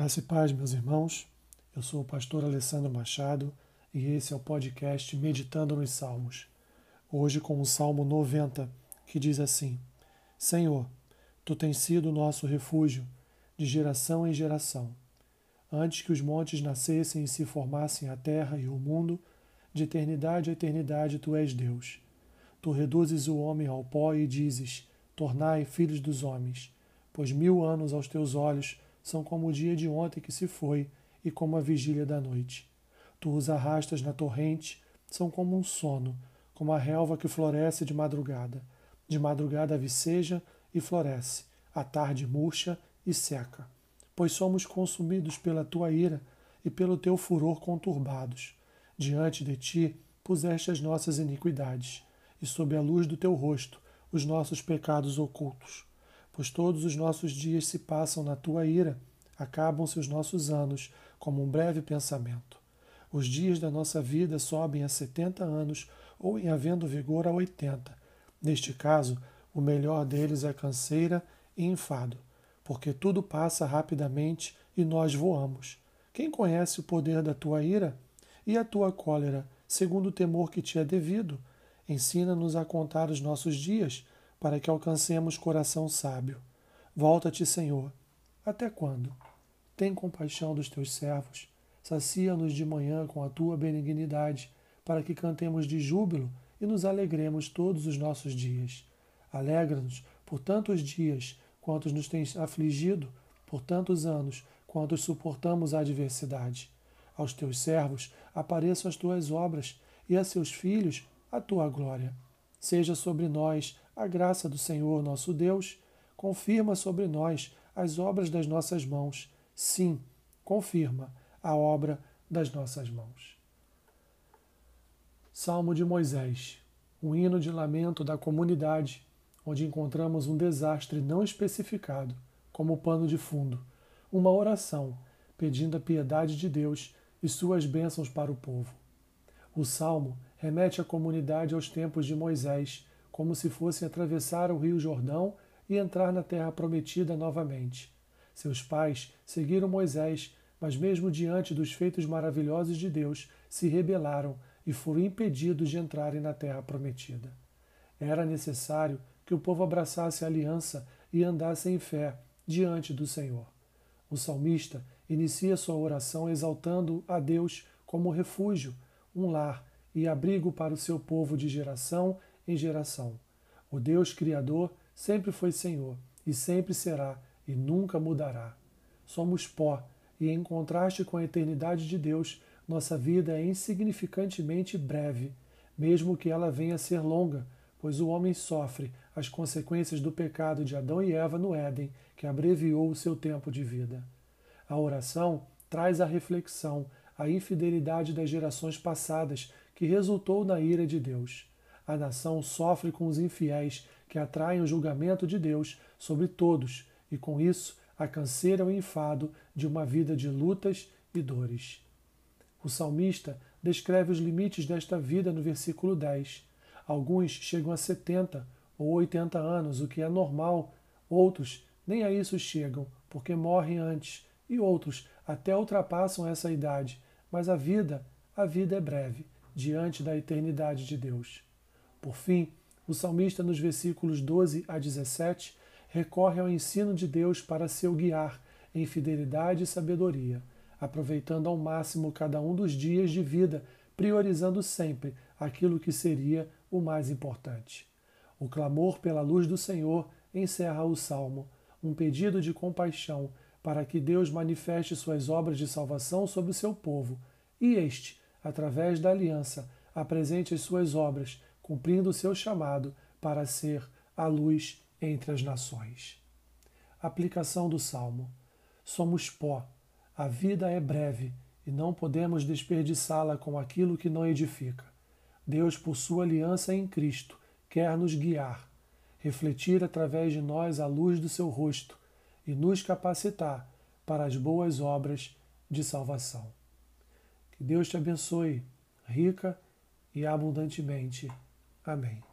Graça e paz, meus irmãos. Eu sou o pastor Alessandro Machado e esse é o podcast Meditando nos Salmos. Hoje com o Salmo 90, que diz assim: Senhor, tu tens sido nosso refúgio de geração em geração. Antes que os montes nascessem e se formassem a terra e o mundo, de eternidade a eternidade tu és Deus. Tu reduzes o homem ao pó e dizes: Tornai filhos dos homens, pois mil anos aos teus olhos são como o dia de ontem que se foi e como a vigília da noite. Tu os arrastas na torrente, são como um sono, como a relva que floresce de madrugada. De madrugada viceja e floresce, à tarde murcha e seca. Pois somos consumidos pela tua ira e pelo teu furor conturbados. Diante de ti puseste as nossas iniquidades, e sob a luz do teu rosto os nossos pecados ocultos pois todos os nossos dias se passam na tua ira, acabam-se os nossos anos como um breve pensamento. Os dias da nossa vida sobem a setenta anos, ou em havendo vigor a oitenta. Neste caso, o melhor deles é canseira e enfado, porque tudo passa rapidamente e nós voamos. Quem conhece o poder da tua ira e a tua cólera, segundo o temor que te é devido? Ensina-nos a contar os nossos dias, para que alcancemos coração sábio. Volta-te, Senhor. Até quando? Tem compaixão dos teus servos. Sacia-nos de manhã com a tua benignidade, para que cantemos de júbilo e nos alegremos todos os nossos dias. Alegra-nos por tantos dias quantos nos tens afligido, por tantos anos quantos suportamos a adversidade. Aos teus servos apareçam as tuas obras, e a seus filhos a tua glória. Seja sobre nós a graça do Senhor nosso Deus, confirma sobre nós as obras das nossas mãos. Sim, confirma a obra das nossas mãos. Salmo de Moisés, um hino de lamento da comunidade, onde encontramos um desastre não especificado como pano de fundo, uma oração pedindo a piedade de Deus e suas bênçãos para o povo. O salmo remete a comunidade aos tempos de Moisés, como se fossem atravessar o rio Jordão e entrar na terra prometida novamente. Seus pais seguiram Moisés, mas, mesmo diante dos feitos maravilhosos de Deus, se rebelaram e foram impedidos de entrarem na terra prometida. Era necessário que o povo abraçasse a aliança e andasse em fé diante do Senhor. O salmista inicia sua oração exaltando a Deus como refúgio, um lar e abrigo para o seu povo de geração em geração. O Deus Criador sempre foi Senhor e sempre será e nunca mudará. Somos pó e, em contraste com a eternidade de Deus, nossa vida é insignificantemente breve, mesmo que ela venha a ser longa, pois o homem sofre as consequências do pecado de Adão e Eva no Éden, que abreviou o seu tempo de vida. A oração traz a reflexão a infidelidade das gerações passadas que resultou na ira de Deus. A nação sofre com os infiéis que atraem o julgamento de Deus sobre todos e, com isso, a canseira o enfado de uma vida de lutas e dores. O salmista descreve os limites desta vida no versículo 10. Alguns chegam a 70 ou 80 anos, o que é normal, outros nem a isso chegam, porque morrem antes, e outros até ultrapassam essa idade, mas a vida, a vida é breve, diante da eternidade de Deus. Por fim, o salmista, nos versículos 12 a 17, recorre ao ensino de Deus para seu guiar em fidelidade e sabedoria, aproveitando ao máximo cada um dos dias de vida, priorizando sempre aquilo que seria o mais importante. O clamor pela luz do Senhor encerra o salmo, um pedido de compaixão para que Deus manifeste suas obras de salvação sobre o seu povo, e este, através da aliança, apresente as suas obras, cumprindo o seu chamado para ser a luz entre as nações. Aplicação do Salmo: Somos pó, a vida é breve e não podemos desperdiçá-la com aquilo que não edifica. Deus, por sua aliança em Cristo, quer nos guiar, refletir através de nós a luz do seu rosto e nos capacitar para as boas obras de salvação. Que Deus te abençoe rica e abundantemente. Amém.